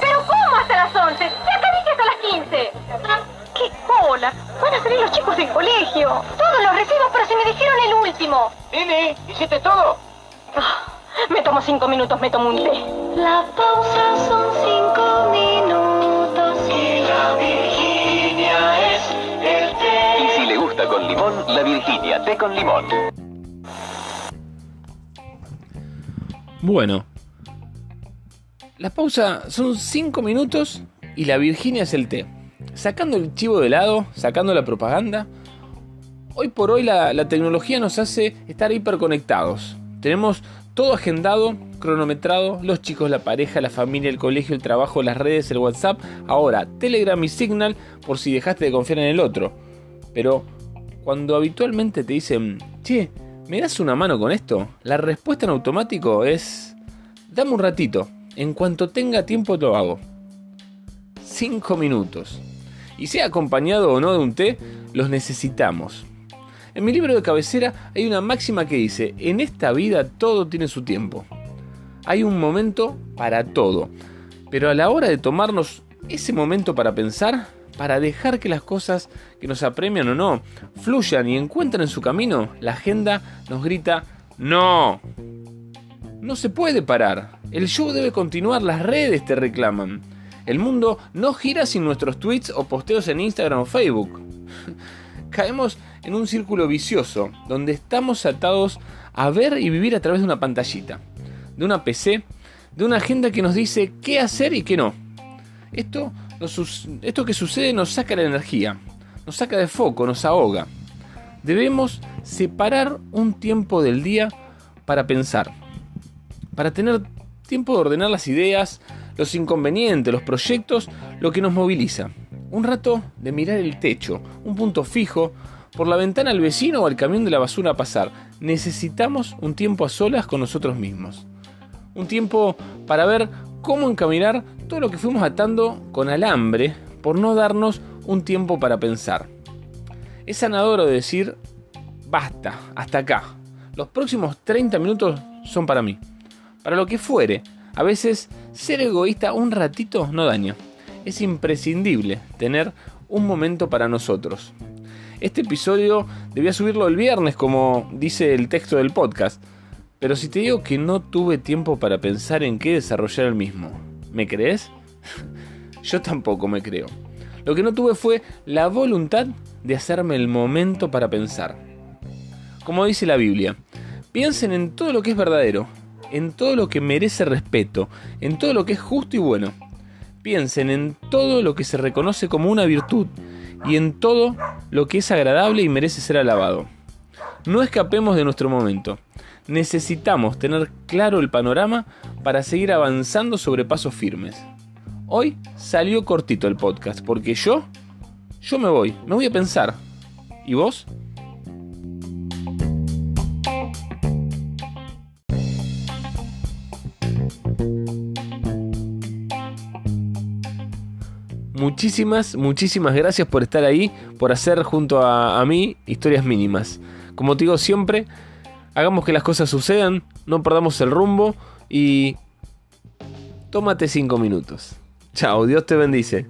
¿Pero cómo hasta las 11? Ya acá dije hasta las 15. ¡Qué cola! Van a salir los chicos del colegio. Todos los recibos, pero si me dijeron el último. Lili, ¿hiciste todo? Ah, me tomo cinco minutos, me tomo un té. La pausa son cinco minutos y la Virginia es el té. Y si le gusta con limón, la Virginia, té con limón. Bueno. La pausa son 5 minutos y la Virginia es el té. Sacando el chivo de lado, sacando la propaganda, hoy por hoy la, tecnología nos hace estar hiperconectados. Tenemos todo agendado, cronometrado, los chicos, la pareja, la familia, el colegio, el trabajo, las redes, el WhatsApp, ahora Telegram y Signal por si dejaste de confiar en el otro. Pero cuando habitualmente te dicen, che, ¿me das una mano con esto? La respuesta en automático es, dame un ratito, en cuanto tenga tiempo lo hago. 5 minutos. Y sea acompañado o no de un té, los necesitamos. En mi libro de cabecera hay una máxima que dice, en esta vida todo tiene su tiempo. Hay un momento para todo. Pero a la hora de tomarnos ese momento para pensar, para dejar que las cosas que nos apremian o no fluyan y encuentren su camino, la agenda nos grita, no. No se puede parar. El show debe continuar, las redes te reclaman. El mundo no gira sin nuestros tweets o posteos en Instagram o Facebook. Caemos en un círculo vicioso, donde estamos atados a ver y vivir a través de una pantallita, de una PC, de una agenda que nos dice qué hacer y qué no. Esto, esto que sucede nos saca la energía, nos saca de foco, nos ahoga. Debemos separar un tiempo del día para pensar, para tener tiempo de ordenar las ideas, los inconvenientes, los proyectos, lo que nos moviliza. Un rato de mirar el techo, un punto fijo, por la ventana al vecino o al camión de la basura a pasar. Necesitamos un tiempo a solas con nosotros mismos. Un tiempo para ver cómo encaminar todo lo que fuimos atando con alambre por no darnos un tiempo para pensar. Es sanador decir, basta, hasta acá. Los próximos 30 minutos son para mí. Para lo que fuere. A veces ser egoísta un ratito no daña. Es imprescindible tener un momento para nosotros. Este episodio debía subirlo el viernes, como dice el texto del podcast. Pero si te digo que no tuve tiempo para pensar en qué desarrollar el mismo, ¿me crees? Yo tampoco me creo. Lo que no tuve fue la voluntad de hacerme el momento para pensar. Como dice la Biblia, piensen en todo lo que es verdadero, en todo lo que merece respeto, en todo lo que es justo y bueno. Piensen en todo lo que se reconoce como una virtud y en todo lo que es agradable y merece ser alabado. No escapemos de nuestro momento. Necesitamos tener claro el panorama para seguir avanzando sobre pasos firmes. Hoy salió cortito el podcast porque yo, yo me voy, me voy a pensar. ¿Y vos? Muchísimas, muchísimas gracias por estar ahí, por hacer junto a, a mí historias mínimas. Como te digo siempre, hagamos que las cosas sucedan, no perdamos el rumbo y tómate cinco minutos. Chao, Dios te bendice.